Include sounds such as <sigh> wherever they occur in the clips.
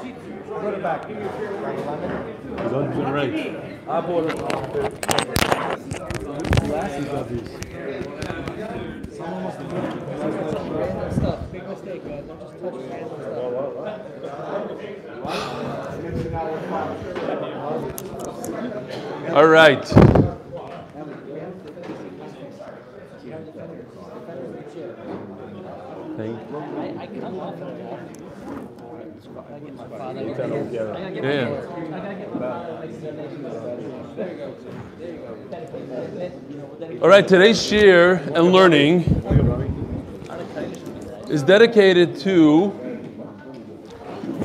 Put it back. He's 100% right. Ah, I bought it. Glasses of these. Someone must have Random stuff. Big mistake, man. Don't just touch random stuff. All right. Thank I, Yeah. All right, today's share and learning is dedicated to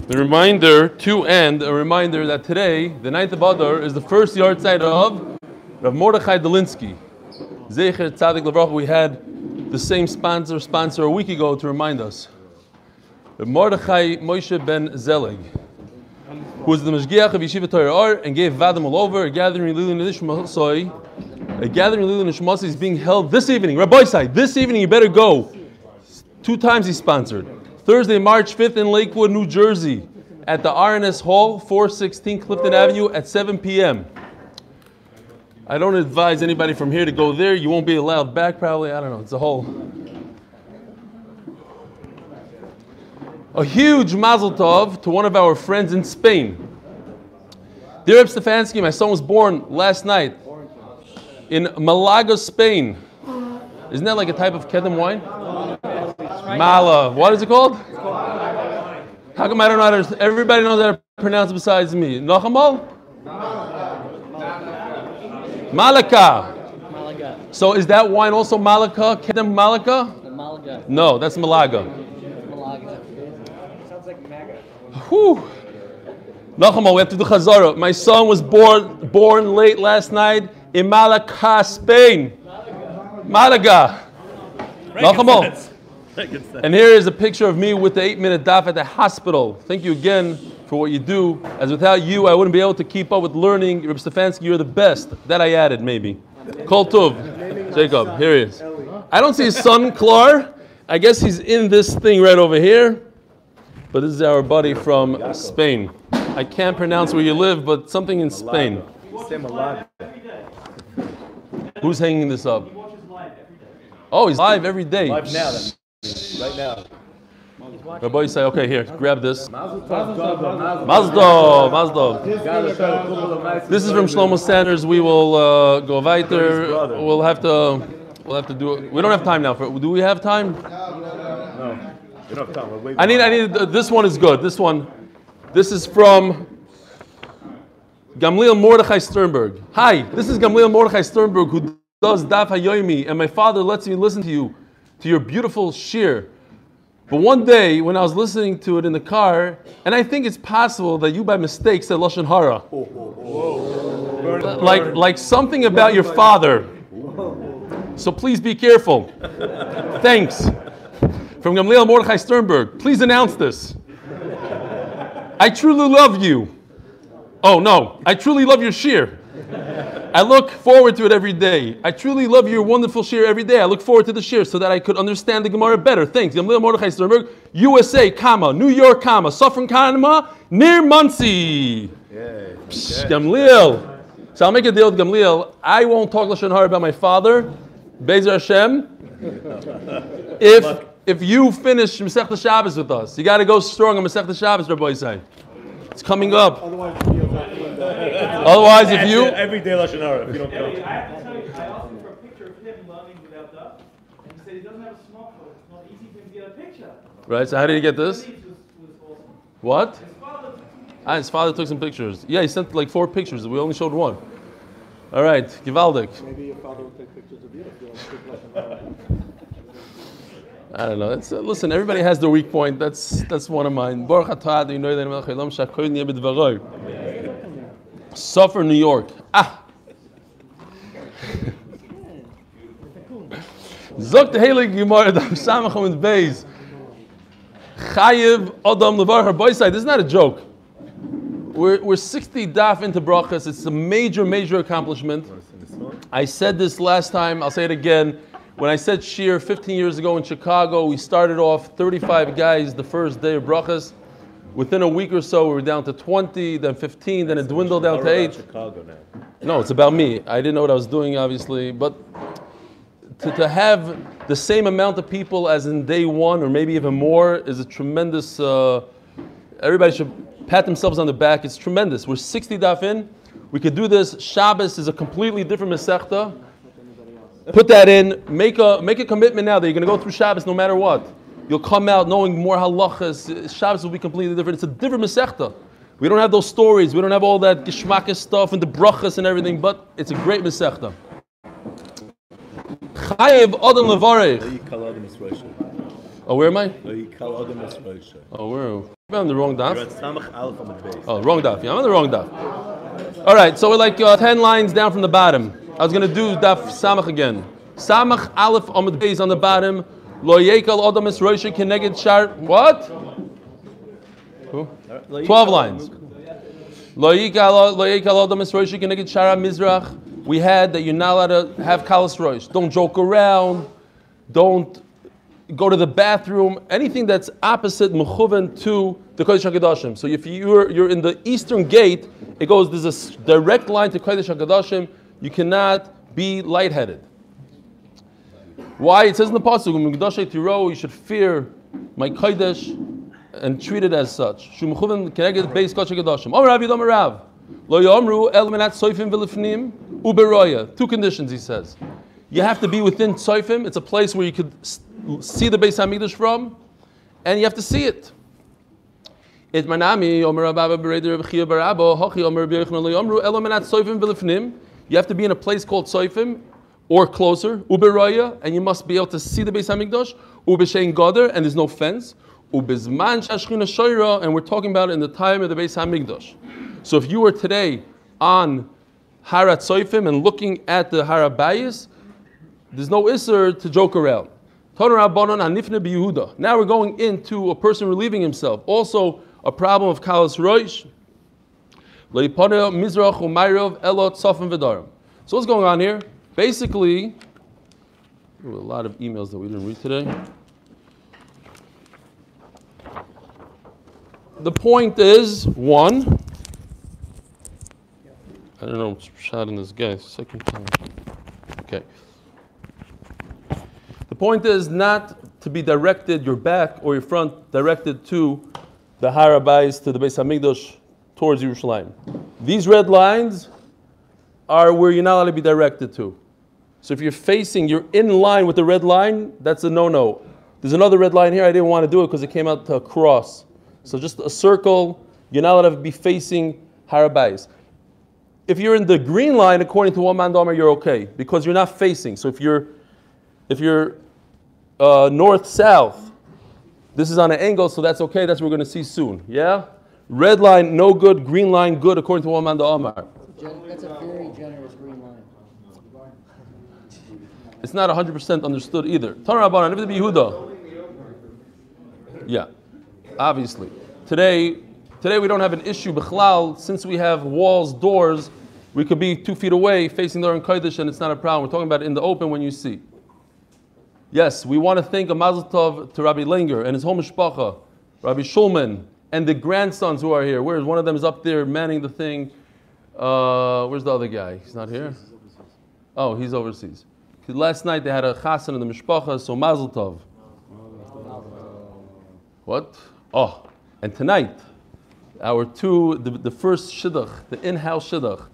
the reminder to end a reminder that today, the ninth of Adar, is the first yahrzeit of Rav Mordechai Dolinsky. Zecher Tzadik Levracha. We had the same sponsor sponsor a week ago to remind us. Mordechai Moshe Ben Zelig, who was the Mashgiach of Yeshiva Torah Or and gave Vadim all over, a gathering Lilin Nishmasoi. A gathering Lilin Nishmasoi is being held this evening. Rabbi side, this evening you better go. Two times he's sponsored. Thursday, March 5th in Lakewood, New Jersey, at the RNS Hall, 416 Clifton Avenue at 7 p.m. I don't advise anybody from here to go there. You won't be allowed back, probably. I don't know. It's a whole. A huge mazel tov to one of our friends in Spain. Dear Reb Stefansky, my son was born last night in Malaga, Spain. Isn't that like a type of Kedem wine? Mala. What is it called? How come I don't know how to, everybody knows how to pronounce it besides me? Nochamal? Malaka. Malaga. So is that wine also Malaka? Kedem Malaka? Malaga. No, that's. Malaga. Whew. Nochamal, we have to do Chazara. My son was born born late last night in Malaga, Spain. Malaga. Nochamal. And here is a picture of me with the eight minute daf at the hospital. Thank you again for what you do. As without you, I wouldn't be able to keep up with learning. Reb Stefansky, you're the best. That I added, maybe. Kol Tov. Jacob, here he is. I don't see his son, Clar. I guess he's in this thing right over here. But this is our buddy from Spain. I can't pronounce where you live, but something in Spain. Who's hanging this up? Oh, he's live every day. Live now then. Right now. Rabbi say, okay, here, grab this. Mazel tov. Mazdov, Mazdov. Gotta try to couple of nights. This is from Shlomo Sanders. We will uh, go weiter. We'll have to. We'll have to do it. We don't have time now. For, do we have time? I need. I need. uh, This one is good. This one. This is from Gamliel Mordechai Sternberg. Hi, this is Gamliel Mordechai Sternberg who does Daf Hayomi, and my father lets me listen to you, to your beautiful shir. But one day, when I was listening to it in the car, and I think it's possible that you by mistake said lashon hara, like like something about your father. So please be careful. Thanks. From Gamliel Mordechai Sternberg, please announce this. I truly love you. Oh no, I truly love your shir. I look forward to it every day. I truly love your wonderful shir every day. I look forward to the shir so that I could understand the Gemara better. Thanks. Gamliel Mordechai Sternberg, USA, comma, New York, comma, Suffern, comma, near Monsey. Yeah. Psh, Gamliel. So I'll make a deal with Gamliel. I won't talk lashon hara about my father, Bezer Hashem. <laughs> If if you finish Masechta Shabbos with us, you got to go strong on Masechta Shabbos, Rabbi Yisai. It's coming up. Otherwise, if you Every day Lashon Hara, if you don't I come. have to tell you, I asked him for a picture of him learning without that, and he said he doesn't have a smartphone. It's not easy for him to get a picture. right. So how did he get this? This was, was awesome. What? His father took Ah, his father took some pictures. Yeah, he sent like four pictures. We only showed one. All right, Givaldik. Maybe your father will take pictures of you if you don't speak Lashon I don't know. Uh, listen, everybody has their weak point. That's that's one of mine. Suffern New York. Ah. Zok the Dam Samachom and Beis. Chayiv Adam Levar Harboisai. This is not a joke. We're, we're 60 daf into brachas. It's a major, major accomplishment. I said this last time, I'll say it again. When I said Shir 15 years ago in Chicago, we started off 35 guys the first day of brachas. Within a week or so, we were down to 20, then 15, then it dwindled down to How about 8. Chicago now. No, it's about me. I didn't know what I was doing, obviously, but to, to have the same amount of people as in day one, or maybe even more, is a tremendous. Uh, everybody should pat themselves on the back. It's tremendous. We're 60 daf in. We could do this. Shabbos is a completely different mesechta. Put that in. Make a make a commitment now that you're going to go through Shabbos no matter what. You'll come out knowing more halachas. Shabbos will be completely different. It's a different mesechta. We don't have those stories. We don't have all that geschmackes stuff and the brachas and everything. But it's a great mesechta. Chayev Adam Levarech. Lo yikal adam es roisha. Oh, where am I? Lo yikal adam es roisha. Oh, where? I'm on the wrong daf. at Samach Aleph on the base. Oh, wrong daf. Yeah, I'm on the wrong daf. All right, so we're like uh, 10 lines down from the bottom. I was going to do daf samach again. Samach aleph amud beis on the bottom. Lo yekal adam es roisha keneged shar. What? Who? 12 lines. Lo yekal adam es roisha keneged shara mizrach. We had that you're not allowed to have kalas roish. Don't joke around. Don't go to the bathroom. Anything that's opposite mechuven to the Kodesh Hakadoshim. So if you're you're in the eastern gate, it goes. There's a direct line to Kodesh Hakadoshim. You cannot be lightheaded. Why? It says in the pasuk, um, "Mikdashay tiro." You should fear my Kodesh and treat it as such. Soifim. Two conditions, he says. You have to be within Tsoifim. It's a place where you could see the Beis Hamikdash from, and you have to see it. It manami omer ababa bereder Chia barabo hochi omer Yochanan lo elo menat Tsoifim v'lifnim. You have to be in a place called Soifim or closer uberoya, and you must be able to see the Beis Hamikdash ubeshein goder, and there's no fence. Ubezman shashchina shoira, and we're talking about in the time of the Beis Hamikdash. So if you were today on Harat Soifim and looking at the Harabayas, there's no isser to joke around. Now we're going into a person relieving himself. Also, a problem of Kalas Roish. Mizrach Umayrov Elot Sofim Vidarim. So what's going on here? Basically, a lot of emails that we didn't read today. The point is one. I don't know shot in this guy. Second time. Okay. The point is not to be directed your back or your front directed to the Harabais, to the Beis Hamikdash, towards Yerushalayim. These red lines are where you're not allowed to be directed to. So if you're facing, you're in line with the red line, that's a no-no. There's another red line here. I didn't want to do it because it came out to a cross. So just a circle. You're not allowed to be facing Harabais. If you're in the green line, according to one man Domer, you're okay because you're not facing. So if you're if you're uh, north south, this is on an angle, so that's okay. That's what we're going to see soon. Yeah, red line no good, green line good, according to one man Omar. That's a very generous green line. It's not 100% understood either. Rabbanan, if it be Yehuda. Yeah, obviously. Today, today we don't have an issue, Bichlal, since we have walls, doors, we could be two feet away facing the Aron Kodesh and it's not a problem. We're talking about in the open when you see. Yes, we want to thank a Mazel Tov to Rabbi Langer and his whole mishpacha, Rabbi Shulman, and the grandsons who are here. Where's one of them is up there manning the thing. Uh, where's the other guy? He's not here? Oh, he's overseas. Last night they had a chasen in the mishpacha, so Mazel Tov. What? Oh, and tonight, our two, the, the first shidduch, the in-house shidduch,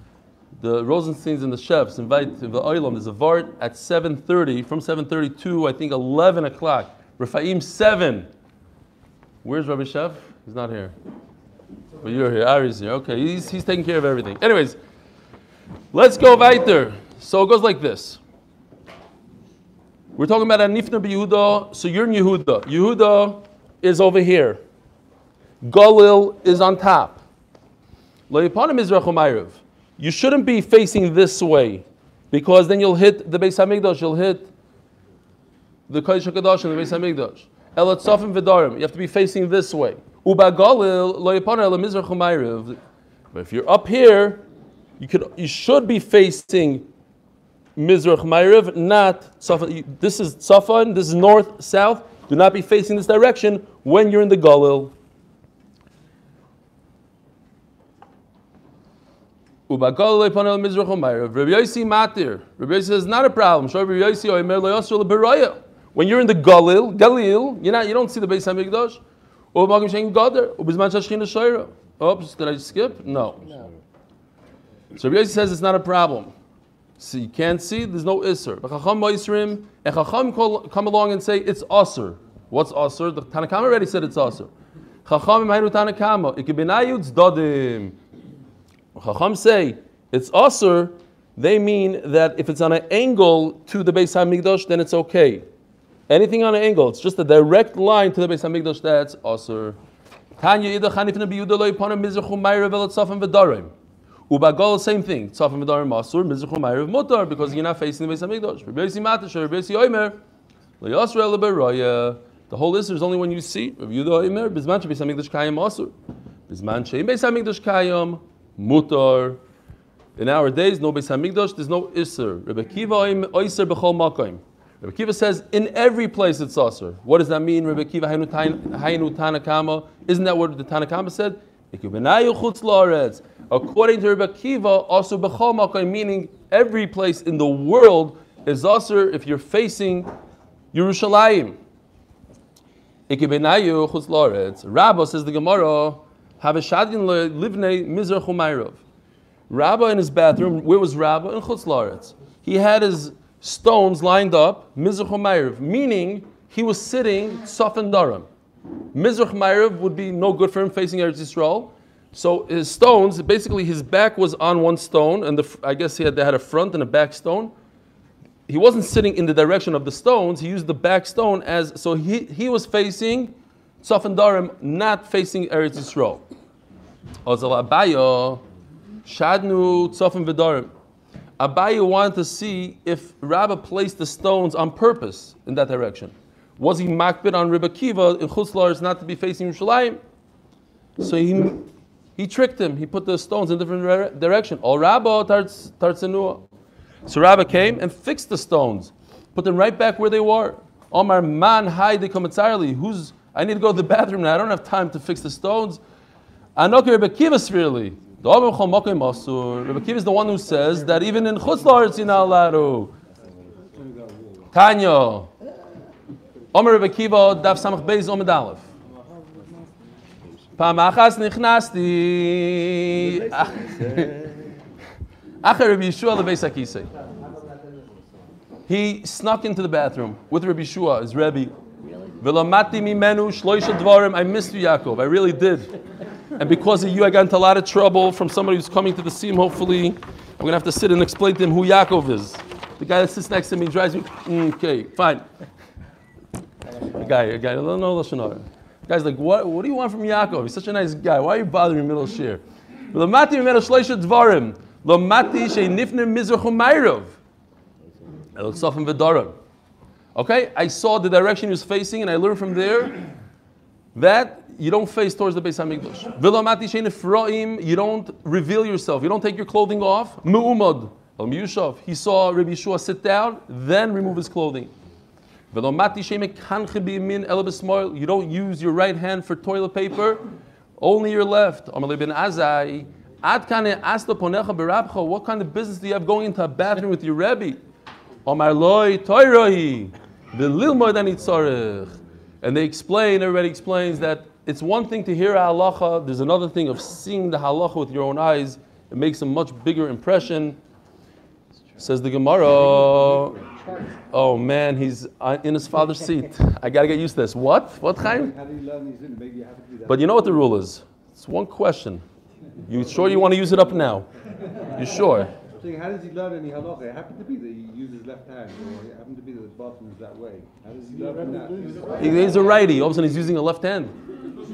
the Rosensteins and the chefs invite the Oilam, there's a Vart at 7.30, from 7.30 to, I think, 11 o'clock. Rafaim 7. Where's Rabbi Chef? He's not here. But you're here. Ari's here. Okay, he's, he's taking care of everything. Anyways, let's go weiter. So it goes like this. We're talking about Anifna Yehuda. So you're in Yehuda. Yehuda is over here. Galil is on top. Leipanim Mizrach Umayrav. You shouldn't be facing this way because then you'll hit the Beis Hamikdash, you'll hit the Kodesh HaKadosh and the Beis Hamikdash. Elat Sofim V'darim. You have to be facing this way. Ubagalil But if you're up here, you could you should be facing Mizrach Ma'ariv, not Safan. This is Safan, this is north, south. Do not be facing this direction when you're in the Galil. Says, not a problem. When you're in the Galil, Galil, you're not, you don't see the Beis HaMikdash. Ubagim shein gader. Ubizman shashchina shoyra. Oops, did I skip? No. So Rabbi Yossi says it's not a problem. So you can't see, there's no Isser. But Chacham Moisrim, and Chacham come along and say it's Asr. What's Asr? The Tanakama already said it's Asr. Chacham Hainu Tanakama, Ikibinayut Dodim. Chacham say it's Asr, they mean that if it's on an angle to the Beis HaMikdash, then it's okay. Anything on an angle, it's just a direct line to the Beis HaMikdash, that's Asr. Tanya Ida Chanifna Biyuda Loi Pana Mizrachu Mayra Velat Safan V'Darim. Ubagol, same thing. Tzafim v'darim masur, mizrach u'mayrav mutar, because you're not facing the Beis HaMikdash. Rabbi Yossi matash, Rabbi Yossi oimer, le'yasra le'beraya. The whole list is only when you see. Rabbi Yehuda oimer, bizman she'Beis HaMikdash kayam masur. Bizman she'im Beis HaMikdash kayam mutar. In our days, no Beis HaMikdash, there's no Isser. Rabbi Kiva oiser b'chol makoim. Rabbi Kiva says, in every place it's Asr. What does that mean, Rabbi Kiva? Isn't that what the Tanakama said? According to Rabbi Kiva, also b'chol meaning every place in the world is Asr if you're facing Yerushalayim. Rabba says the Gemara, have a shadin livnei mizrach umayrov. Rabba in his bathroom, where was Rabba? In chutz. He had his stones lined up, mizrach umayrov, meaning he was sitting tzaf and daram. Mizrach Ma'ariv would be no good for him facing Eretz Yisrael. So his stones, basically his back was on one stone, and the, I guess he had, they had a front and a back stone. He wasn't sitting in the direction of the stones. He used the back stone as so he, he was facing Tzaf and Darim, not facing Eretz Yisrael. Ozal Abayo Shadnu Tzaf and V'Darim. Abaye wanted to see if Rabbah placed the stones on purpose in that direction. Was he makbid on Rebbe Kiva in Chutz La'aretz not to be facing Yerushalayim? So he, he tricked him. He put the stones in different direction. All Rabbah tarts tartzenua. So Rabbah came and fixed the stones, put them right back where they were. Omar man hai de kometzarli. Who's I need to go to the bathroom now. I don't have time to fix the stones. Anoki Rebbe Kiva severely. Rebbe Kiva is the one who says that even in Chutz La'aretz you're not allowed to. Tanya. Omer Rebbe Kiva, Daf Samach Beis Omed Aleph. פעם אחת נכנסתי, אחרי רבי ישוע לבייס הכיסא. He snuck into the bathroom with Rabbi Yeshua, his Rebbe. ולמדתי ממנו שלושה דברים, I missed you, Yaakov, I really did. And because of you, I got into a lot of trouble from somebody who's coming to the scene, hopefully. I'm going to have to sit and explain to him who Yaakov is. The guy that sits next to me drives me, "Mm, okay, fine. A guy, a guy, no, no. The guy's like, what, what do you want from Yaakov? He's such a nice guy. Why are you bothering me middle shir? Lamati mimenu shleisha dvarim. Lamati. Okay, I saw the direction he was facing, and I learned from there that you don't face towards the Beis Hamikdash. V'lamati sheinifroim. You don't reveal yourself. You don't take your clothing off. Mu'umad. El. He saw Rabbi Yeshua sit down, then remove his clothing. Ela b'smoil. You don't use your right hand for toilet paper, only your left. Amalei Azai. What kind of business do you have going into a bathroom with your Rebbe? Tzorech. And they explain, everybody explains that it's one thing to hear a halacha, there's another thing of seeing the halacha with your own eyes. It makes a much bigger impression. Says the Gemara, oh man, he's uh, in his father's seat. I gotta get used to this. What? What, Chaim? How do you learn these in? Maybe you have to do that. But you know what the rule is? It's one question. You sure you want to use it up now? You sure? Saying, how does he learn any halacha? It happened to be that he used his left hand, or it happened to be that the bathroom is that way. How does he learn that? He's a righty. All of a sudden he's using a left hand.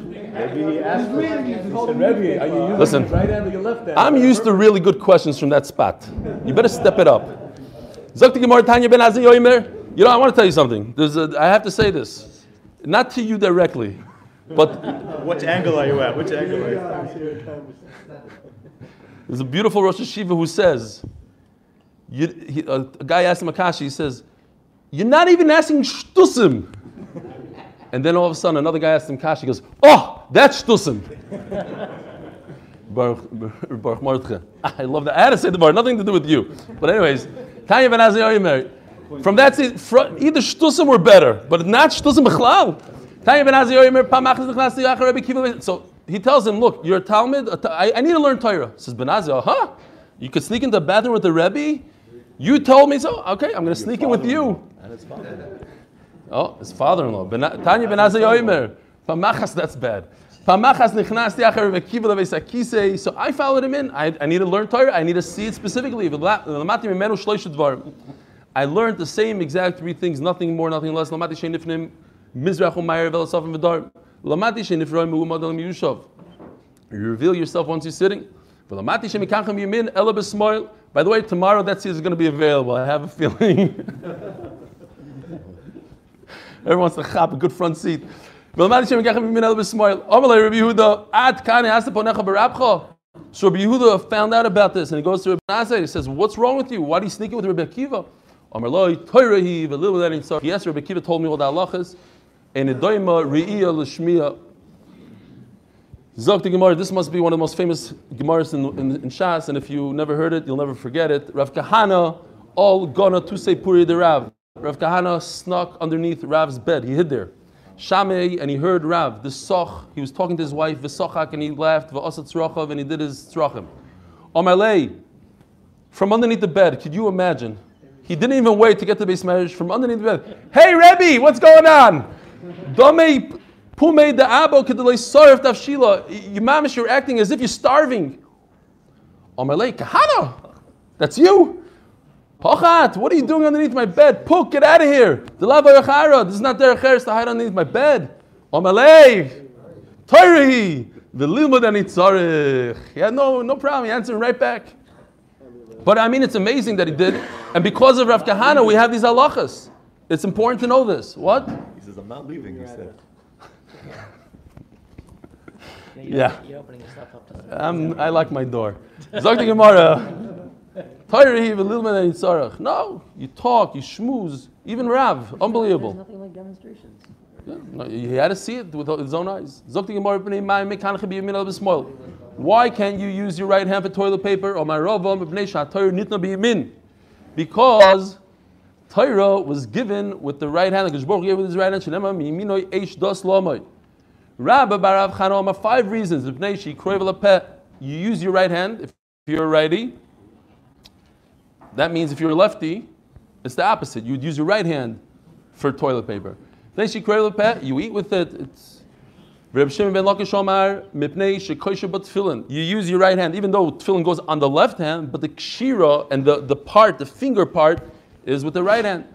Maybe asked for it. He said, Rebbe, are you using Listen. right hand or your left hand? I'm used to really good questions from that spot. You better step it up. Zakti Gemara Tanya ben Azai Yoimer. You know, I want to tell you something. There's a, I have to say this. Not to you directly, but <laughs> Which angle are you at? Which angle are you at? There's a beautiful Rosh Hashiva who says, you, he, a, a guy asked him Akashi, he says, You're not even asking shtusim. And then all of a sudden, another guy asked him Kashi, he goes, Oh, that's shtusim. <laughs> Baruch, <laughs> Baruch. <laughs> I love that. I had to say the bar, nothing to do with you. But anyways, Tanya ben Azai Omer. From that, se- fro- either shtusim were better, but not shtusim b'chlal. Tanya ben Kiva. So he tells him, look, you're a Talmud. I, I need to learn Torah. Says Ben Azai, huh? You could sneak into the bathroom with the Rebbe? You told me so? Okay, I'm going to sneak in with you. Oh, his father-in-law. Tanya ben Azai Omer. Pamachas, that's bad. Pamachas nechnasti achar Rebbe Kiva. So I followed him in. I, I need to learn Torah. I need to see it specifically. Lamati. I learned the same exact three things, nothing more, nothing less. Lamati sheinifnim mizrach u'mayir velasafim v'dar. Lamati sheinifroim u'umad elam yushav. You reveal yourself once you're sitting. V'lamati sheimikanchem yamin ela. By the way, tomorrow that seat is going to be available. I have a feeling. <laughs> Everyone wants to chop a good front seat. Rabbi Yehuda, found out about this, and he goes to Rabbi Nasai. He says, "What's wrong with you? Why do you sneak in with Rabbi Akiva?" Yes, Rabbi Akiva told me all the halachas. And. This must be one of the most famous Gemaras in, in, in Shas, and if you never heard it, you'll never forget it. Rav Kahana all gonna to say puri the Rav. Rav Kahana snuck underneath Rav's bed. He hid there. Shamei, and he heard Rav, the Soch, he was talking to his wife, V'sochak, and he laughed, V'osat tzrochav, and he did his tzrochim. Omalei, from underneath the bed, could you imagine? He didn't even wait to get to the base marriage from underneath the bed. Hey Rebbe, what's going on? Dome pume the abo kedelei sarf tafshila. You mamish, you're acting as if you're starving. Omalei, kahana, that's you. Pochat, what are you doing underneath my bed? Puk, get out of here. The lava yachara, this is not derech eretz to hide underneath my bed. Omalei, Torah, the limud anitzarich. He had no, no problem. He answered right back. But I mean, it's amazing that he did. And because of Rav Kahana, we have these halachas. It's important to know this. What? He says, I'm not leaving, he said. Yeah. You're opening yourself up to I like my door. Zok the Gemara. Torah, he little man anitzarich. No, you talk, you schmooze. Even Rav, There's unbelievable. nothing like demonstrations. Yeah, no, he had to see it with his own eyes. Zok the Gemara, b'nei mayim mekanach biyamin al b'smoil. Why can't you use your right hand for toilet paper? Or my rava b'nei shat Torah nitna biyamin. Because Torah was given with the right hand. Baruch gave with his right hand. Shenema miyiminoi eish dos lomoi. Rabba barav chanoma. Five reasons. B'nei shi kroiv lapeh. You use your right hand if you're a righty. That means if you're a lefty, it's the opposite. You'd use your right hand for toilet paper. You eat with it. It's. You use your right hand, even though tefillin goes on the left hand, but the kshira and the, the part, the finger part, is with the right hand.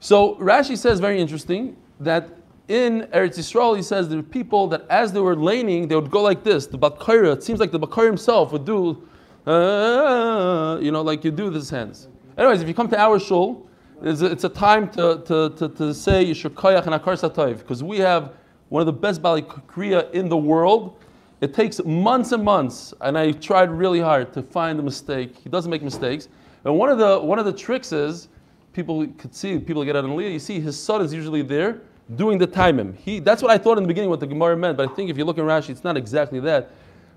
So Rashi says very interesting that in Eretz Yisrael he says there are people that as they were laning they would go like this. The Bakara, it seems like the Bakara himself would do, uh, you know, like you do with his hands. Anyways, if you come to our shul, it's a, it's a time to, to, to, to say Yishur Koyach and Akar Satayv because we have one of the best Bali Kriya in the world. It takes months and months, and I tried really hard to find a mistake. He doesn't make mistakes. And one of the one of the tricks is people could see people get out in Aliyah. You see his son is usually there doing the timing. He that's what I thought in the beginning what the Gemara meant, but I think if you look in Rashi, it's not exactly that.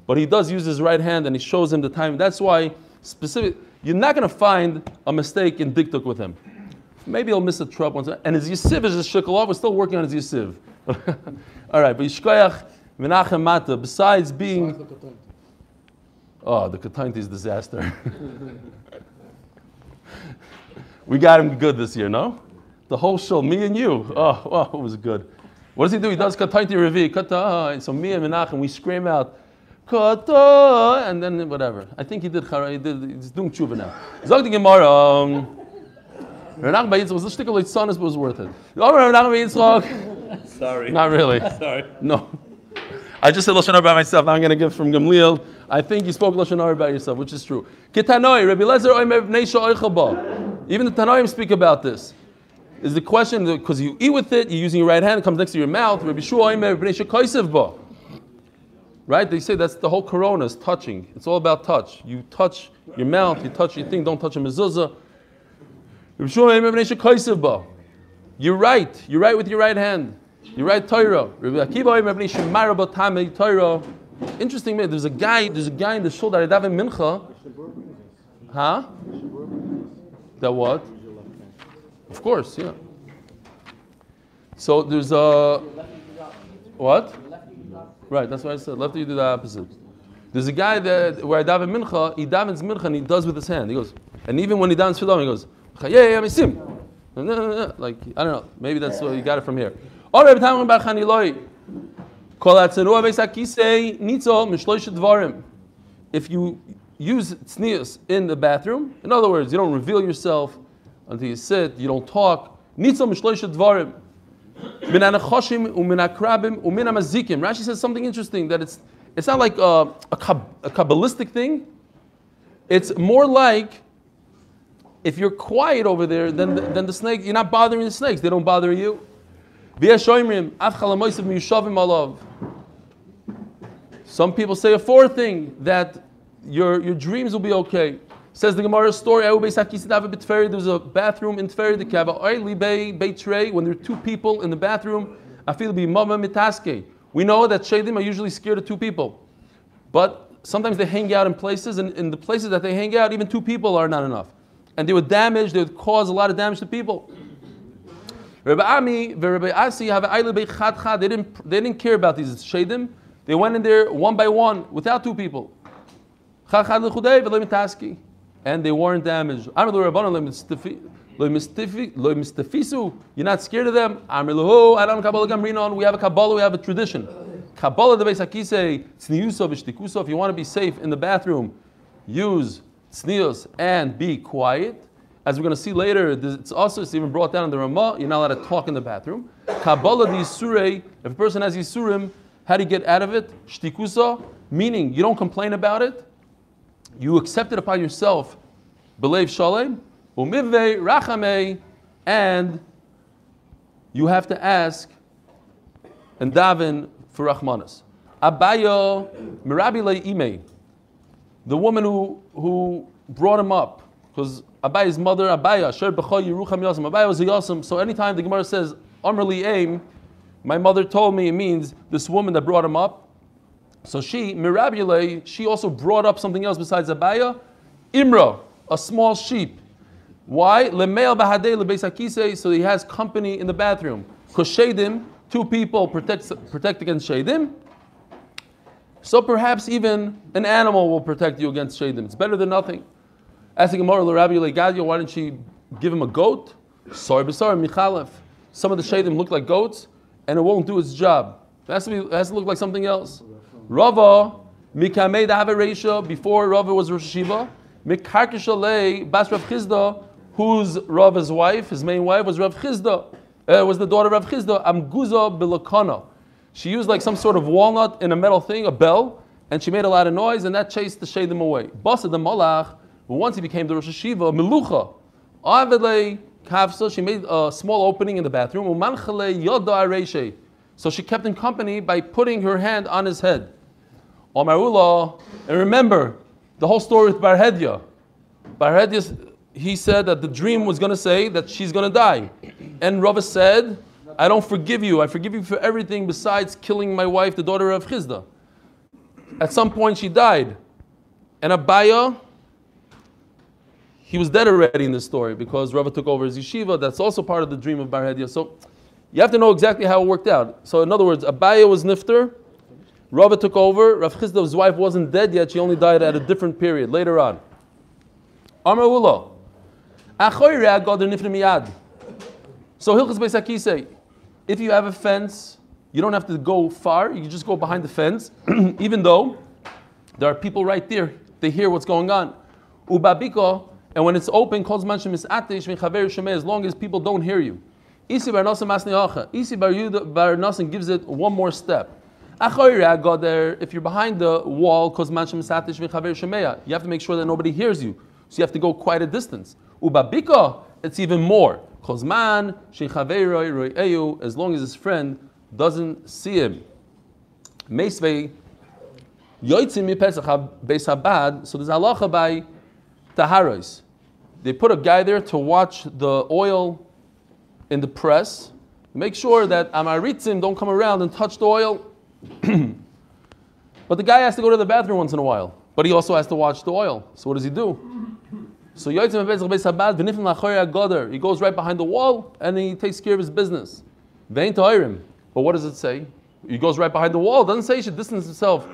But he does use his right hand and he shows him the time. That's why specific. You're not going to find a mistake in diktuk with him. Maybe he'll miss a trub once. And his yisiv is his shekalov. We're still working on his yisiv. <laughs> All right, but Yishkoyach Menachem Mata, besides being. Oh, the Katanti is disaster. <laughs> we got him good this year, no? The whole show, me and you. Oh, oh it was good. What does he do? He does Katanti Revi, Kata, and so me and Menachem, we scream out, Kata, and then whatever. I think he did, chara- he did he's doing tshuva now. Zog the Gemara, um, Renach Bayitzchak was a shtickle like son, but it was worth it. Oh, Renach Bayitzchak. Sorry. Not really. <laughs> Sorry. No. I just said Lashon Hara by myself. Now I'm going to give from Gamliel. I think you spoke Lashon Hara about yourself, which is true. Kitanoi, Rabbi Lezer Oimev Neisha Oichaba. Even the Tanoim speak about this. Is the question, because you eat with it, you're using your right hand, it comes next to your mouth. Right? They say that's the whole corona is touching. It's all about touch. You touch your mouth, you touch your thing, don't touch a mezuzah. You're right. You're right with your right hand. You write Torah. Rabbi Akiva Rabbi Shemar Batame Torah. Interesting, man. There's a guy. There's a guy in the shul that I daven mincha. Huh? That what? Of course, yeah. So there's a what? Right, that's what I said. Lefty, you do the opposite. There's a guy that where I daven mincha, he davens mincha and he does with his hand. He goes, and even when he davens tefillah, he goes, yeah, yeah, misim. Like I don't know, maybe that's what you got it from here. Tamim Bar Chaniloi. If you use tznius in the bathroom, in other words, you don't reveal yourself until you sit, you don't talk. Nitzo mishloish dvarim. Min anachoshim umin. Rashi says something interesting that it's it's not like a, a, kab- a kabbalistic thing. It's more like if you're quiet over there, then the, then the snake you're not bothering the snakes. They don't bother you. Some people say a fourth thing that your, your dreams will be okay. Says the Gemara story. There was a bathroom in Tferi, the Kava Bay Bay When there are two people in the bathroom, I feel be mama mitaske. We know that Shadim are usually scared of two people, but sometimes they hang out in places, and in the places that they hang out, even two people are not enough, and they would damage. They would cause a lot of damage to people. Rabbi Ami, Rabbi Asi have. They didn't they didn't care about these Shadim. They went in there one by one without two people. Chad Chad lechudei v'lo mitaski and they weren't damaged. You're not scared of them. Oh, we have a Kabbalah, we have a tradition. Kabbalah the Beisakise, tzniuso v'shtikuso. If you want to be safe in the bathroom, use tznius and be quiet. As we're going to see later, it's also it's even brought down in the Ramah. You're not allowed to talk in the bathroom. Kabbalah the Yisurei. If a person has Yisurim, how do you get out of it? Shtikusa, meaning you don't complain about it you accept it upon yourself, believe shalem, umivve rachame, and you have to ask and daven for rachmanas. Abayo mirabile ime, the woman who, who brought him up, because Abaya's mother, Abaya, Sher B'chol Yerucham Yasam, Abaya was a Yasam, so anytime the Gemara says, Amrli Aim, my mother told me it means this woman that brought him up, so she, Mirabule, she also brought up something else besides Abaya, Imra, a small sheep. Why? Lemeil bahadei lebeisakise, so he has company in the bathroom. Shadim, two people protect, protect against shadim. So perhaps even an animal will protect you against shadim. It's better than nothing. Asking Gemara, Rabbi Gadia, why didn't she give him a goat? Sorry, sorry, Michalef. Some of the shadim look like goats, and it won't do its job. It has to, be, it has to look like something else. Rava, Mikamei Dava Reisha, before Rava was Rosh Hashiva, Mikarkishalei Bas Rav Chisda, whose Rava's wife, his main wife, was Rav Chisda, uh, was the daughter of Rav Chisda, Amguza Bilakana. She used like some sort of walnut in a metal thing, a bell, and she made a lot of noise, and that chased the Shadim away. Basa the Malach, once he became the Rosh Hashiva, Melucha, Avedle Kavsa, she made a small opening in the bathroom. So she kept him company by putting her hand on his head. Omarullah, and remember the whole story with Barhedya. Barhedya, he said that the dream was going to say that she's going to die. And Rava said, I don't forgive you. I forgive you for everything besides killing my wife, the daughter of Chisda. At some point, she died. And Abaya, he was dead already in this story because Rava took over his yeshiva. That's also part of the dream of Barhedya. So you have to know exactly how it worked out. So, in other words, Abaya was nifter, Rava took over. Rav Chizdov's wife wasn't dead yet; she only died at a different period later on. So Hilchas Beisaki say, if you have a fence, you don't have to go far. You just go behind the fence, <clears throat> even though there are people right there. They hear what's going on. Ubabiko, and when it's open, calls manshim is as long as people don't hear you. Isi bar Isi bar gives it one more step. If you're behind the wall, you have to make sure that nobody hears you. So you have to go quite a distance. Ubabika, it's even more. As long as his friend doesn't see him. So there's halacha by Taharos. They put a guy there to watch the oil in the press. Make sure that Amaritzim don't come around and touch the oil. But the guy has to go to the bathroom once in a while. But he also has to watch the oil. So what does he do? So. He goes right behind the wall and he takes care of his business. Vein toirim. But what does it say? He goes right behind the wall. It doesn't say he should distance himself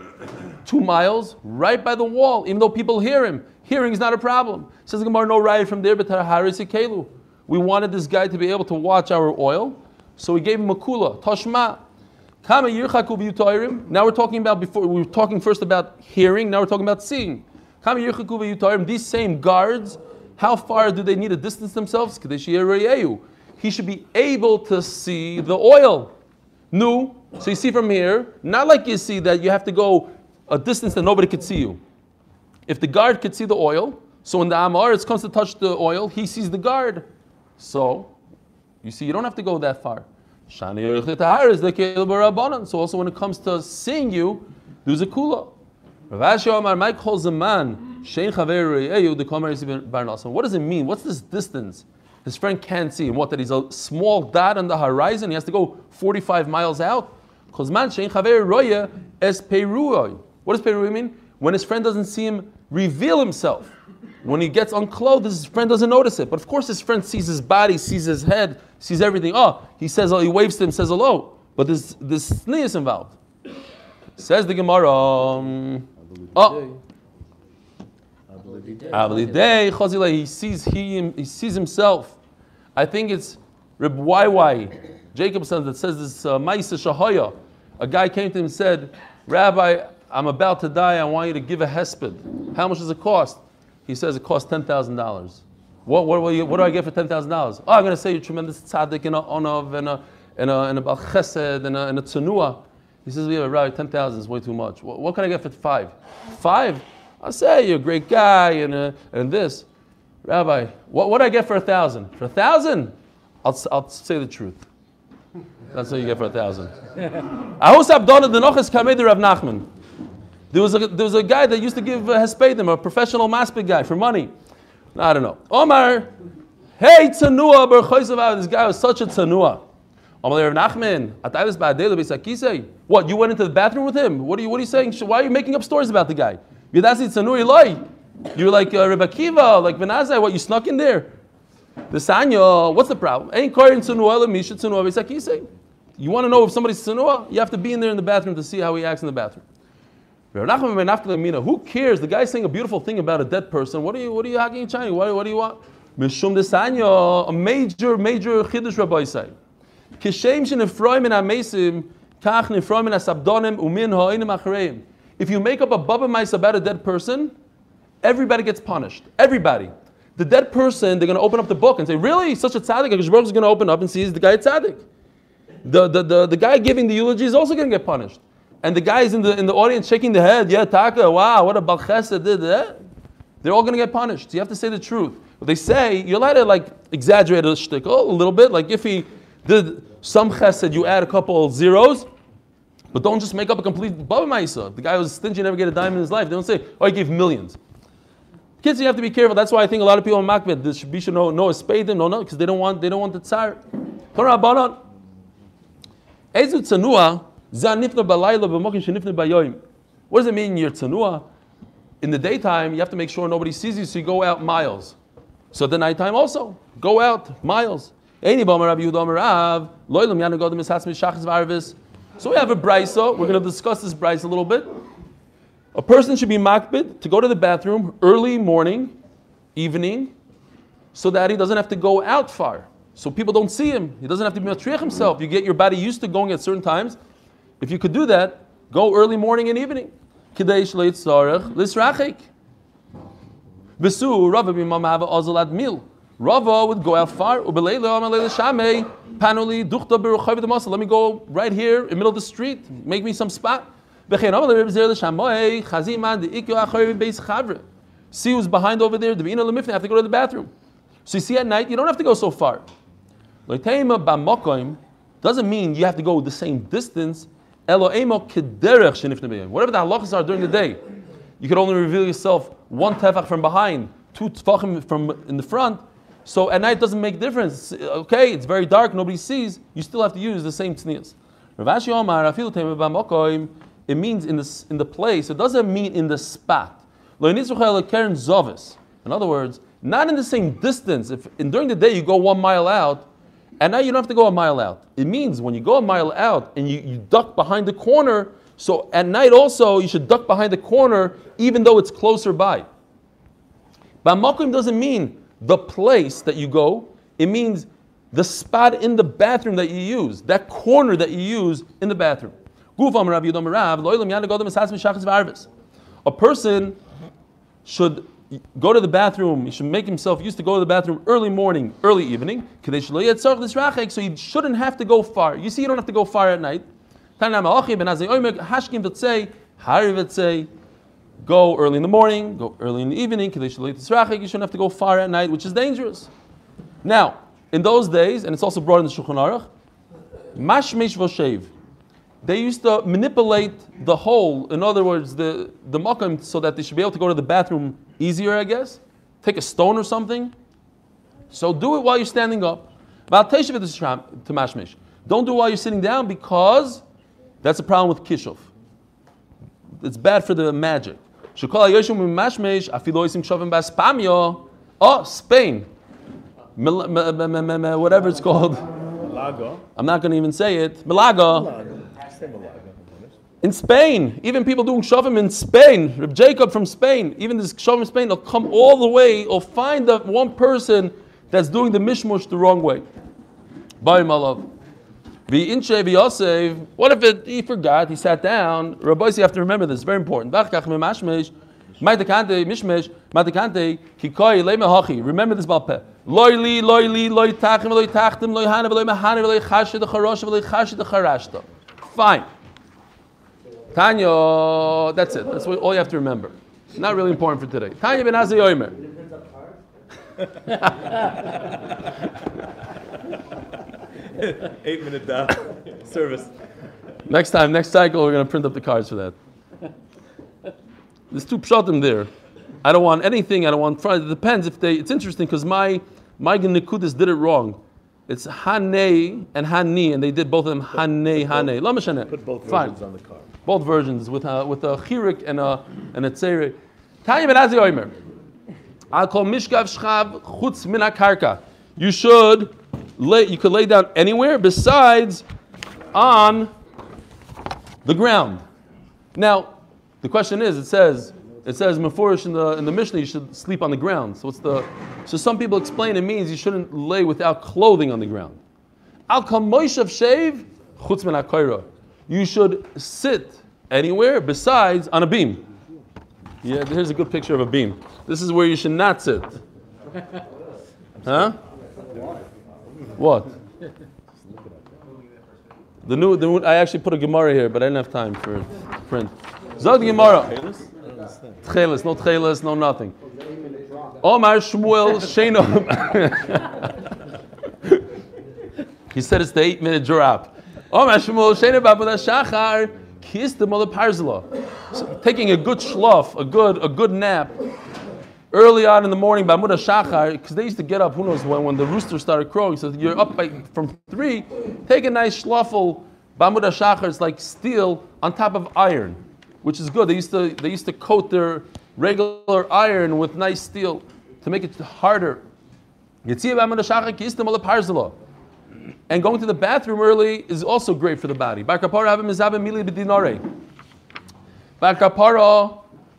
two miles right by the wall, even though people hear him. Hearing is not a problem. Says the Gemara, no riot from there, but. We wanted this guy to be able to watch our oil, so we gave him a kula, tashma. Now we're talking about before. We were talking first about hearing. Now we're talking about seeing. These same guards, how far do they need to distance themselves? He should be able to see the oil. No. So you see from here, not like you see that you have to go a distance that nobody could see you. If the guard could see the oil, so when the Amaretz comes to touch the oil, he sees the guard. So, you see, you don't have to go that far. So also when it comes to seeing you, there's a kula. What does it mean? What's this distance? His friend can't see him. What, that he's a small dot on the horizon? He has to go 45 miles out? What does peruoi mean? When his friend doesn't see him reveal himself. When he gets unclothed, his friend doesn't notice it. But of course, his friend sees his body, sees his head, sees everything. Oh, he says, oh, he waves to him, says hello. But this this is involved. Says the Gemara. Um, oh, he sees he, he sees himself. I think it's Reb YY Jacobson that says this uh, Maisa Shahaya. A guy came to him and said, Rabbi, I'm about to die. I want you to give a hesped. How much does it cost? He says it costs ten thousand dollars. What, what, what, what, do I get for ten thousand dollars? Oh, I'm going to say you're tremendous tzaddik and a onav and a and a and a bal chesed and a, and a tzanua. He says, yeah, Rabbi, ten thousand is way too much. What, what, can I get for five? Five? I say you're a great guy and uh, and this. Rabbi, what what do I get for a thousand? For a thousand, I'll I'll say the truth. That's what you get for a thousand. Ahus Abdonah the Noches Kamei Rav Nachman. There was, a, there was a guy that used to give uh, Hespedim, a professional maspid guy, for money. I don't know. Omar, hey, Tzanua, this guy was such a Nachman, what, you went into the bathroom with him? What are you, what are you saying? Why are you making up stories about the guy? You're like uh, Rebbe Kiva, like Benazai, what, you snuck in there? The Sanya, what's the problem? Ain't Korin Tzanua, Misha Tzanua, You want to know if somebody's Tzanua? You have to be in there in the bathroom to see how he acts in the bathroom. Who cares? The guy's saying a beautiful thing about a dead person. What are you, what are you in China? What, what do you want? Mishum desanya, a major, major chiddush rabbi say. Kishem shenefroim in amesim, kach nefroim in asabdonim, umin ha'oinim achareim. If you make up a baba mice about a dead person, everybody gets punished. Everybody. The dead person, they're going to open up the book and say, really? Such a tzaddik? Because is going to open up and sees the guy tzaddik. The, the, the, the guy giving the eulogy is also going to get punished and the guys in the, in the audience shaking their head, yeah, Taka, wow, what a Balchesa did that. They're all going to get punished. So you have to say the truth. But they say, you're allowed to like exaggerate a shtick oh, a little bit. Like if he did some chesed, you add a couple zeros, but don't just make up a complete Baba Maisa. The guy was stingy, never get a dime in his life. They don't say, oh, he gave millions. Kids, you have to be careful. That's why I think a lot of people in Makbet, be should know, know a spade, no, no, because they don't want they don't want the tsar. Torah Banan. Ezu what does it mean you're tsanua? In the daytime, you have to make sure nobody sees you, so you go out miles. So at the nighttime also, go out miles. So we have a brisa. We're going to discuss this brisa a little bit. A person should be makbid to go to the bathroom early morning, evening, so that he doesn't have to go out far. So people don't see him. He doesn't have to be matriach himself. You get your body used to going at certain times. If you could do that, go early morning and evening. Kadesh leitzarech lisrachik. Vesu Rava b'mam ozalad mil. Rava would go out far. Ubeleile amalele shamei panuli duchta beruchav the. Let me go right here in the middle of the street. Make me some spot. V'chein amalele rebzer l'shamoi chaziman the ikyo achoy chavre. See who's behind over there. The b'ina lemifne. I have to go to the bathroom. So you see at night, you don't have to go so far. Loiteima b'mokoim doesn't mean you have to go the same distance Whatever the halachas are during the day, you could only reveal yourself one tefach from behind, two tefachim from in the front. So at night it doesn't make difference. Okay, it's very dark, nobody sees. You still have to use the same b'makoim, It means in the in the place. It doesn't mean in the spot. In other words, not in the same distance. If during the day you go one mile out, and now you don't have to go a mile out. It means when you go a mile out and you, you duck behind the corner, so at night also you should duck behind the corner even though it's closer by. But makom doesn't mean the place that you go. It means the spot in the bathroom that you use, that corner that you use in the bathroom. A person should go to the bathroom. He should make himself used to go to the bathroom early morning, early evening. So he shouldn't have to go far. You see, you don't have to go far at night. Go early in the morning, go early in the evening. You shouldn't have to go far at night, which is dangerous. Now, in those days, and it's also brought in the Shulchan Aruch, mashmesh v'shev. They used to manipulate the hole, in other words, the, the makam, so that they should be able to go to the bathroom easier, I guess. Take a stone or something. So do it while you're standing up. Val teshuv et to mashmesh. Don't do it while you're sitting down because that's a problem with kishuf. It's bad for the magic. Shekol hayoshim mashmesh afilo yisim kshavim baspamyo. Oh, Spain. Whatever it's called. I'm not going to even say it. Milaga. In Spain, even people doing shavim in Spain, Reb Jacob from Spain, even this shavim in Spain, they'll come all the way, or find the one person that's doing the mishmush the wrong way. Bye, my love. What if it, he forgot, he sat down? Rabbi, you have to remember this, very important. Remember this balpeh. Loi li, loi li, loi tachim, loi tachtim, loi mahana, loi chashe de charosha, loi chashe de charashta. Fine. Tanya, that's it. That's all you have to remember. Not really important for today. Tanya ben Azay Omer. <laughs> Eight minute down. service. Next time, next cycle, we're going to print up the cards for that. There's two pshatim there. I don't want anything. I don't want. It depends if they. It's interesting because my my Nikudis did it wrong. It's Hane and Hani, and they did both of them Hane Hane. La. Put both Fine. versions on the card. both versions with a, with a chirik and a and a tzeri. Tanya ben Azai Omer. I'll call mishkav shchav chutz min karka. You should lay. You could lay down anywhere besides on the ground. Now, the question is, it says it says meforish in the in the Mishnah you should sleep on the ground. So what's the so some people explain it means you shouldn't lay without clothing on the ground. Al kal moishav shave chutz min. You should sit anywhere besides on a beam. Yeah, here's a good picture of a beam. This is where you should not sit. Huh? What? The new, the new, I actually put a Gemara here, but I didn't have time for print. Zog Gemara. Tchelis, no tchelis, no nothing. Omar Shmuel Sheno. he said it's the eight minute drop. Omar Shmuel Sheno Babuda Shachar kissed the mother Parzala. So, taking a good schluff, a good, a good nap, early on in the morning by Muda Shachar, because they used to get up, who knows when, when the rooster started crowing. So you're up by, from three, take a nice schluffle. Bamuda Shachar is like steel on top of iron, which is good. They used to, they used to coat their regular iron with nice steel to make it harder. And going to the bathroom early is also great for the body. Bar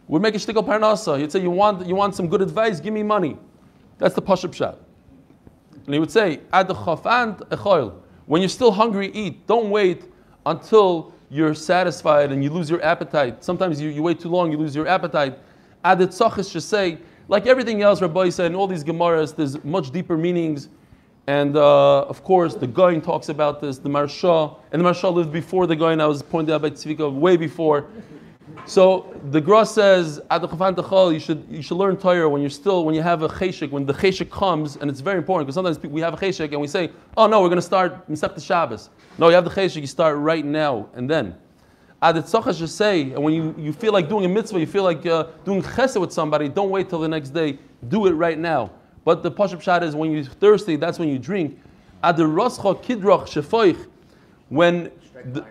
would make a shtickle parnasa. He'd say, you want, you want some good advice? Give me money. That's the pashup shot. And he would say. When you're still hungry, eat. Don't wait until you're satisfied and you lose your appetite. Sometimes you, you wait too long, you lose your appetite. Ad tzachis should say, like everything else, Rabbi said, in all these Gemaras, there's much deeper meanings. And uh, of course, the Goin talks about this, the Marsha, and the Marsha lived before the Goin. I was pointed out by Tzvika way before. So the Gra says, you should you should learn Torah when you're still when you have a cheshik when the cheshik comes and it's very important because sometimes we have a cheshik and we say, "Oh no, we're going to start Masech Shabbos." No, you have the cheshik. You start right now and then. Ad tzachas should say, and when you, you feel like doing a mitzvah, you feel like uh, doing chesed with somebody, don't wait till the next day. Do it right now. But the pashup shot is when you're thirsty, that's when you drink. When the,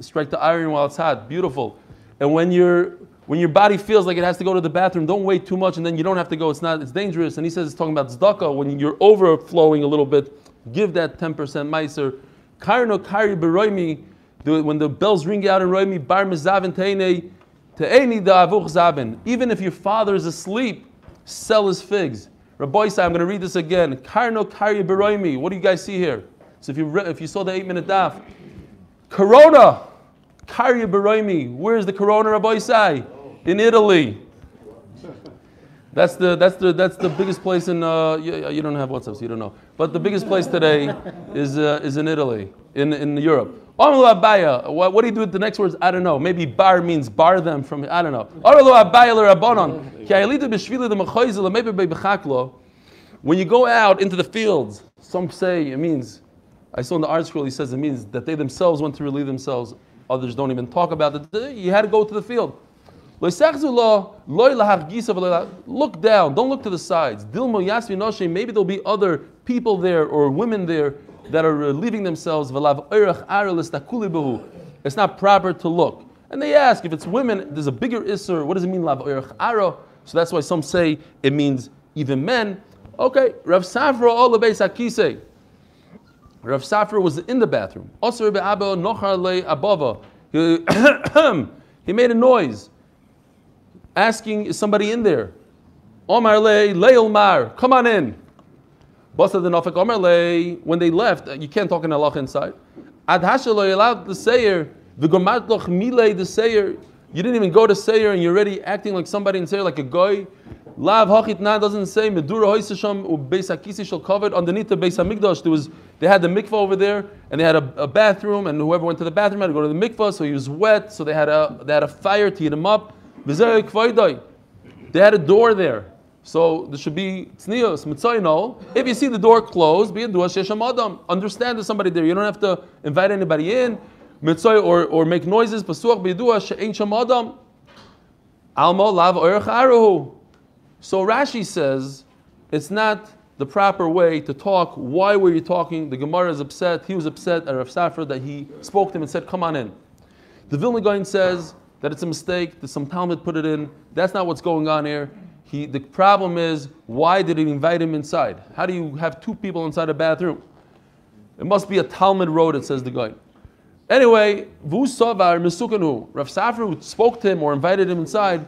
strike the iron while it's hot. Beautiful. And when your when your body feels like it has to go to the bathroom, don't wait too much, and then you don't have to go. It's not. It's dangerous. And he says it's talking about tzedakah. When you're overflowing a little bit, give that 10% meiser. Karno kari beroimi. When the bells ring out in roimi, bar mezavin teine teini da avuch zavin. Even if your father is asleep, sell his figs. Rabbi I'm going to read this again. Karno kari beroimi. What do you guys see here? So if you re- if you saw the eight minute daf, Corona. Karya Baroimi. Where's the Corona, Rabbi Isai? In Italy. That's the that's the that's the biggest place in uh, you, you don't have WhatsApp, so you don't know. But the biggest place today is uh, is in Italy, in in Europe. Amalu Abaya. What, what do you do with the next words? I don't know. Maybe bar means bar them from. I don't know. Amalu Abaya l'Rabbanon. Ki ayalida b'shvili d'machoyzel l'mebe be'bechaklo. When you go out into the fields, some say it means. I saw in the Artscroll he says it means that they themselves went to relieve themselves. Others don't even talk about it. You had to go to the field. Look down, don't look to the sides. Maybe there'll be other people there or women there that are uh, relieving themselves. It's not proper to look. And they ask if it's women, there's a bigger isser. What does it mean? So that's why some say it means even men. Okay, Rav the base akise. Rav Safra was in the bathroom. Osir be'abo nochar le abava. <coughs> He- made a noise, asking, "Is somebody in there?" Omar le leil mar, come on in. Basa the nafik Omar le. When they left, uh, you can't talk in Allah inside. Ad hashalo allowed the sayer. V'gomat loch mile the sayer. You didn't even go to sayer, and you're already acting like somebody in sayer, like a guy. Lav hachit na doesn't say medura hoisasham ubeis hakisi shall covered underneath the beis hamikdash. There was they had the mikvah over there, and they had a, a bathroom, and whoever went to the bathroom had to go to the mikvah, so he was wet. So they had a they had a fire to heat him up. They had a door there. So there should be tznios, mitzayno. If you see the door closed, be a dua shesham adam. Understand there's somebody there. You don't have to invite anybody in, mitzay or, or make noises. Pasuach be dua she'ein sham adam. Alma lav oirach aruhu. So Rashi says it's not the proper way to talk. Why were you talking? The Gemara is upset. He was upset at Rav Safra that he spoke to him and said, "Come on in." The Vilna Gaon says that it's a mistake. That some Talmud put it in. That's not what's going on here. He, the problem is, why did he invite him inside? How do you have two people inside a bathroom? It must be a Talmud road, it says the guy. Anyway, Vu Savar Mesukanu, Rav Safra spoke to him or invited him inside,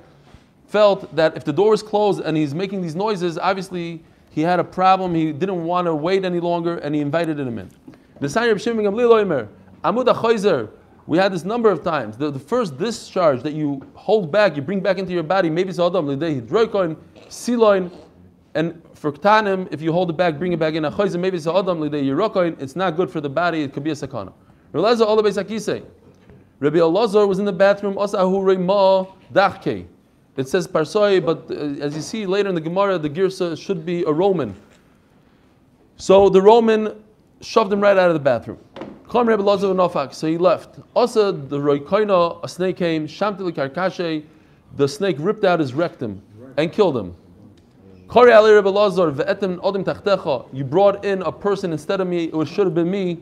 felt that if the door is closed and he's making these noises, obviously he had a problem. He didn't want to wait any longer, and he invited him in. The sign of Shimon Gamliel Oimer, Amud we had this number of times. The, the first discharge that you hold back, you bring back into your body, maybe it's Adam, Lidei, Hidroikoin, Siloin, and for Ktanim, if you hold it back, bring it back in a Choizer, maybe it's Adam, Lidei, Yerokoin, it's not good for the body, it could be a sakana. Rabbi Elazar was in the bathroom, Asahu Reima Dachke. It says Parsoi, but uh, as you see later in the Gemara, the Girsa should be a Roman. So the Roman shoved him right out of the bathroom. So he left. Also, the Roikoina, a snake came, Shamtili Karkashe, the snake ripped out his rectum and killed him. You brought in a person instead of me, it should have been me,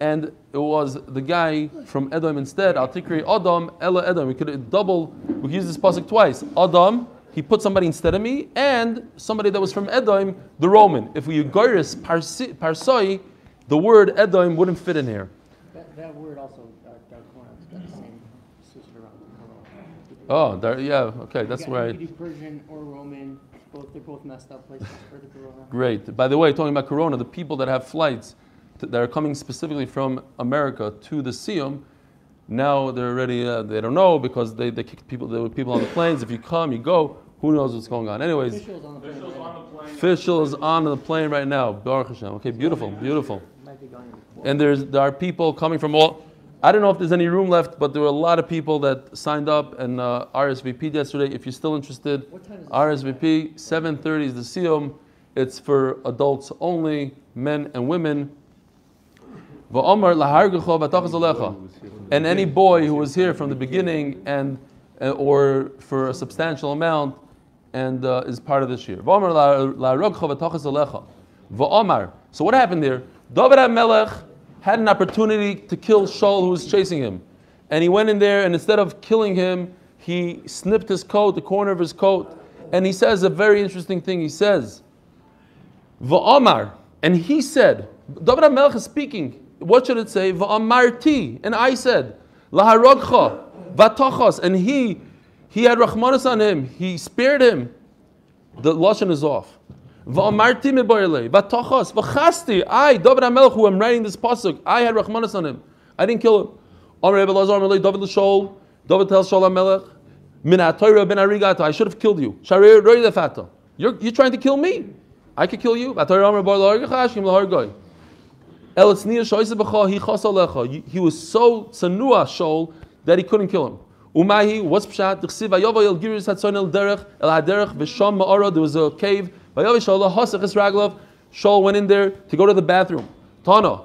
and it was the guy from Edom instead. Al Tikri Adam, Ella Edom. We could double, we could use this pasuk twice. Adam, he put somebody instead of me, and somebody that was from Edom, the Roman. If we Ugaris Parsoi, the word Edom wouldn't fit in here. That, that word also, uh, Dark Corner, the same usage around. The corona. Oh, there, yeah, okay, that's where I. You Persian or Roman. Both they're both messed up places for the corona. Great. By the way, talking about Corona, the people that have flights that are coming specifically from America to the Siyum, now they're already, uh, they don't know because they, they kicked people, there were people on the planes. If you come, you go, who knows what's going on. Anyways, Officials on the plane. right now. official is on the plane right now. Baruch Hashem. Okay, beautiful, beautiful. Might be going. And there's, there are people coming from all, I don't know if there's any room left, but there were a lot of people that signed up and uh, RSVP'd yesterday. If you're still interested, What time is it? RSVP, 7.30 is the Siyum. It's for adults only, men and women. And any boy who was here from the beginning and uh, or for a substantial amount, and uh, is part of this year. V'omar la- la rogcha v'tachas alecha. V'omar. So what happened there? David HaMelech had an opportunity to kill Shaul who was chasing him. And he went in there and instead of killing him, he snipped his coat, the corner of his coat, and he says a very interesting thing. He says, and he said, David HaMelech is speaking. What should it say? Va'amarti, and I said, Laharogcha, Vatachas, and he, he had Rahmanas on him. He spared him. The lashon is off. Va'amarti mebayale, Vatachas, V'chasti, I, David HaMelech, who am writing this pasuk, I had Rahmanas on him. I didn't kill him. Amar Rebbe Lazar, Amalei, David L'Shol, David tells Shaul HaMelech, Min ha'Torah ben arigata, I should have killed you. Sharir roi lefata. You're, you're trying to kill me. I could kill you. He- was so tsanua Shaul that he couldn't kill him. Umahi, what's pshat? T'chsiv vayova el giris hatzon el derech, el haderech, v'sham ma'ara, there was a cave. Vayova Shaul hasach es. Shaul went in there to go to the bathroom. Tana,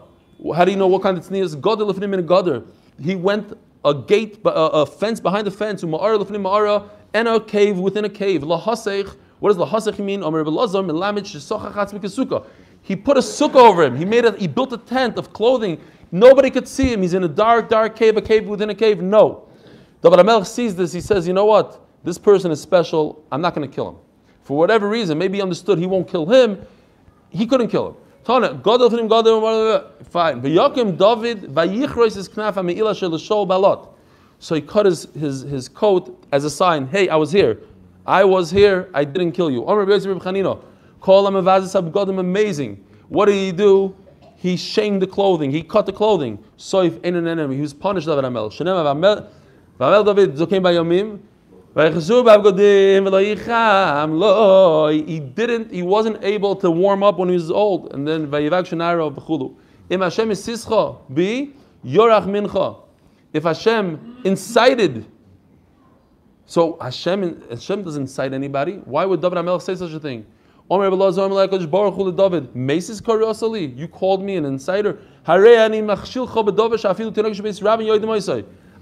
how do you know what kind of tzniya is? Godel lefnim in a goder. He went a gate, a, fence behind the fence, ma'ara lefnim ma'ara, and a cave within a cave. Lahasech, what does lahasech mean? Omer Belazar, melamid shesochachatz mikasuka. He put a sukkah over him. He made a, he built a tent of clothing. Nobody could see him. He's in a dark, dark cave, a cave within a cave. No. David HaMelech sees this. He says, you know what? This person is special. I'm not going to kill him. For whatever reason, maybe he understood he won't kill him. He couldn't kill him. Tana, fine. David, his balot. So he cut his, his, his coat as a sign. Hey, I was here. I was here. I didn't kill you. Call him Godim amazing. What did he do? He shamed the clothing. He cut the clothing. So if in an enemy. He was punished. David Amel. Shenem. Vamel David zokim bayomim. He didn't. He wasn't able to warm up when he was old. And then. Im Hashem is bi yorach mincha. If Hashem incited so Hashem, Hashem doesn't incite anybody. Why would David HaMelech say such a thing? David. You called me an oisai.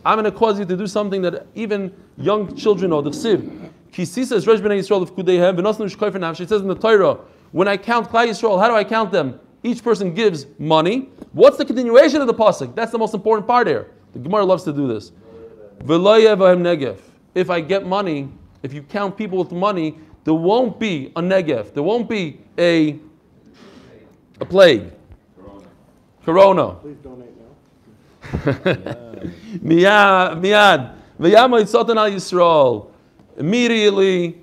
I'm going to cause you to do something that even young children know. The Chsiv. Ki is Resh b'nei Yisrael of kudeihem v'nosnu shkoifer nafshi. It says in the Torah, when I count Klai Yisrael, how do I count them? Each person gives money. What's the continuation of the pasuk? That's the most important part here. The Gemara loves to do this. If I get money, if you count people with money, there won't be a negev. There won't be a a plague. Corona. Please donate now. <laughs> Miyad. V'yamay tzatan al Yisrael. Immediately,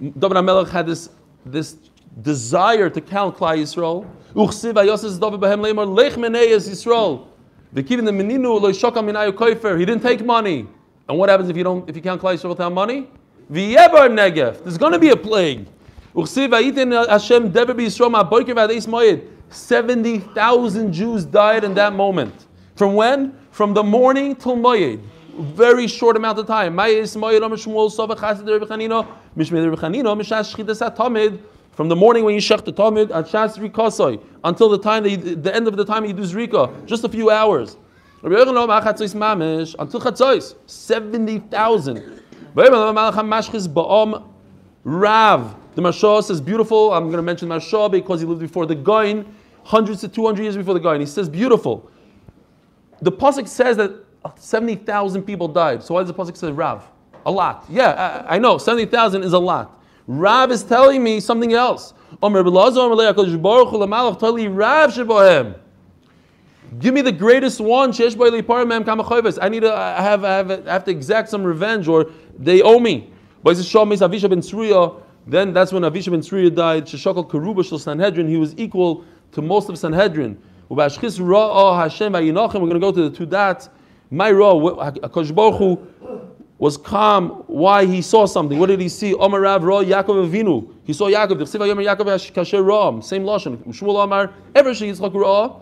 David HaMelech had this, this desire to count Klai Yisrael. Uchsiv ayoses David b'hem leimar lech meneyes Yisrael. V'kivin the meninu lo shokam minayu koifer. He didn't take money. And what happens if you don't, if you count Klai Yisrael without money? V'yebar negef. There's going to be a plague. Uchsiv ayitin Hashem dever b'Yisrael ma'boiker v'adeis moyed. 70,000 Jews died in that moment. From when? From the morning till Moyed. Very short amount of time. From the morning when you shech the tamid until the time you, the end of the time you do zrika, just a few hours. Until seventy thousand. Rav. The Mashah says beautiful. I'm going to mention Mashah because he lived before the Goin, hundreds to 200 years before the Goin. He says beautiful. The Pasuk says that 70,000 people died. So why does the Pasuk say Rav? A lot. Yeah, I, I know. 70,000 is a lot. Rav is telling me something else. Omer Give me the greatest one. I need to I have, I have I have to exact some revenge, or they owe me. But Shal Meis Avisha ben Tzruya. Then that's when Avisha ben Tzruya died. Sheshakal Keruba Shel Sanhedrin. He was equal to most of Sanhedrin. Ra'ah. We're going to go to the two dots. My Ra, Akash was calm. Why he saw something? What did he see? Omar Rav Ra Yaakov Avinu. He saw Yaakov. The Chsiva Yomer Yaakov. Same lashon. Shmuel Amar. Ever she Yitzchak Ra.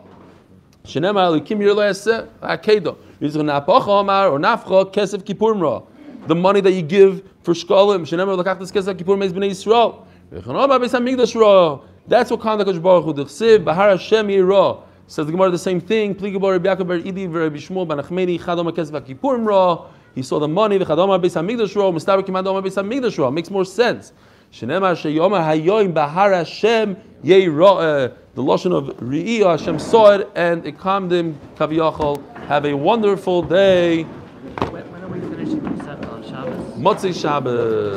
Shenema Elikim Yerlease Akedo. Yitzchak Napacha Amar or Nafcha Kesef Kippurim Ra. The money that you give for Shkolim. Shenema Lekach This Kesef Kippurim Is Bnei Yisrael. V'chanoma Beis HaMikdash Ra. That's what kind of Kodesh Baruch Hu. The Chsiv Bahar Hashem Yirah. Says the Gemara the same thing. Pligabar Rabbi Yaakov Bar Idi Rabbi Shmuel Ben Achmeni Chadom Kesef Kippurim Ra. He saw the money. The Chadom Beis Hamikdash Ra. Mistaber Kimad Beis Hamikdash Ra. Makes more sense. Shenemar sheyomer hayoim bahar Hashem yei ro'eh. Uh, the lashon of Re'iyah, Hashem saw it and it calmed him. Kaviyachol. Have a wonderful day. When, when are we finishing the on Shabbos? Motzei Shabbos.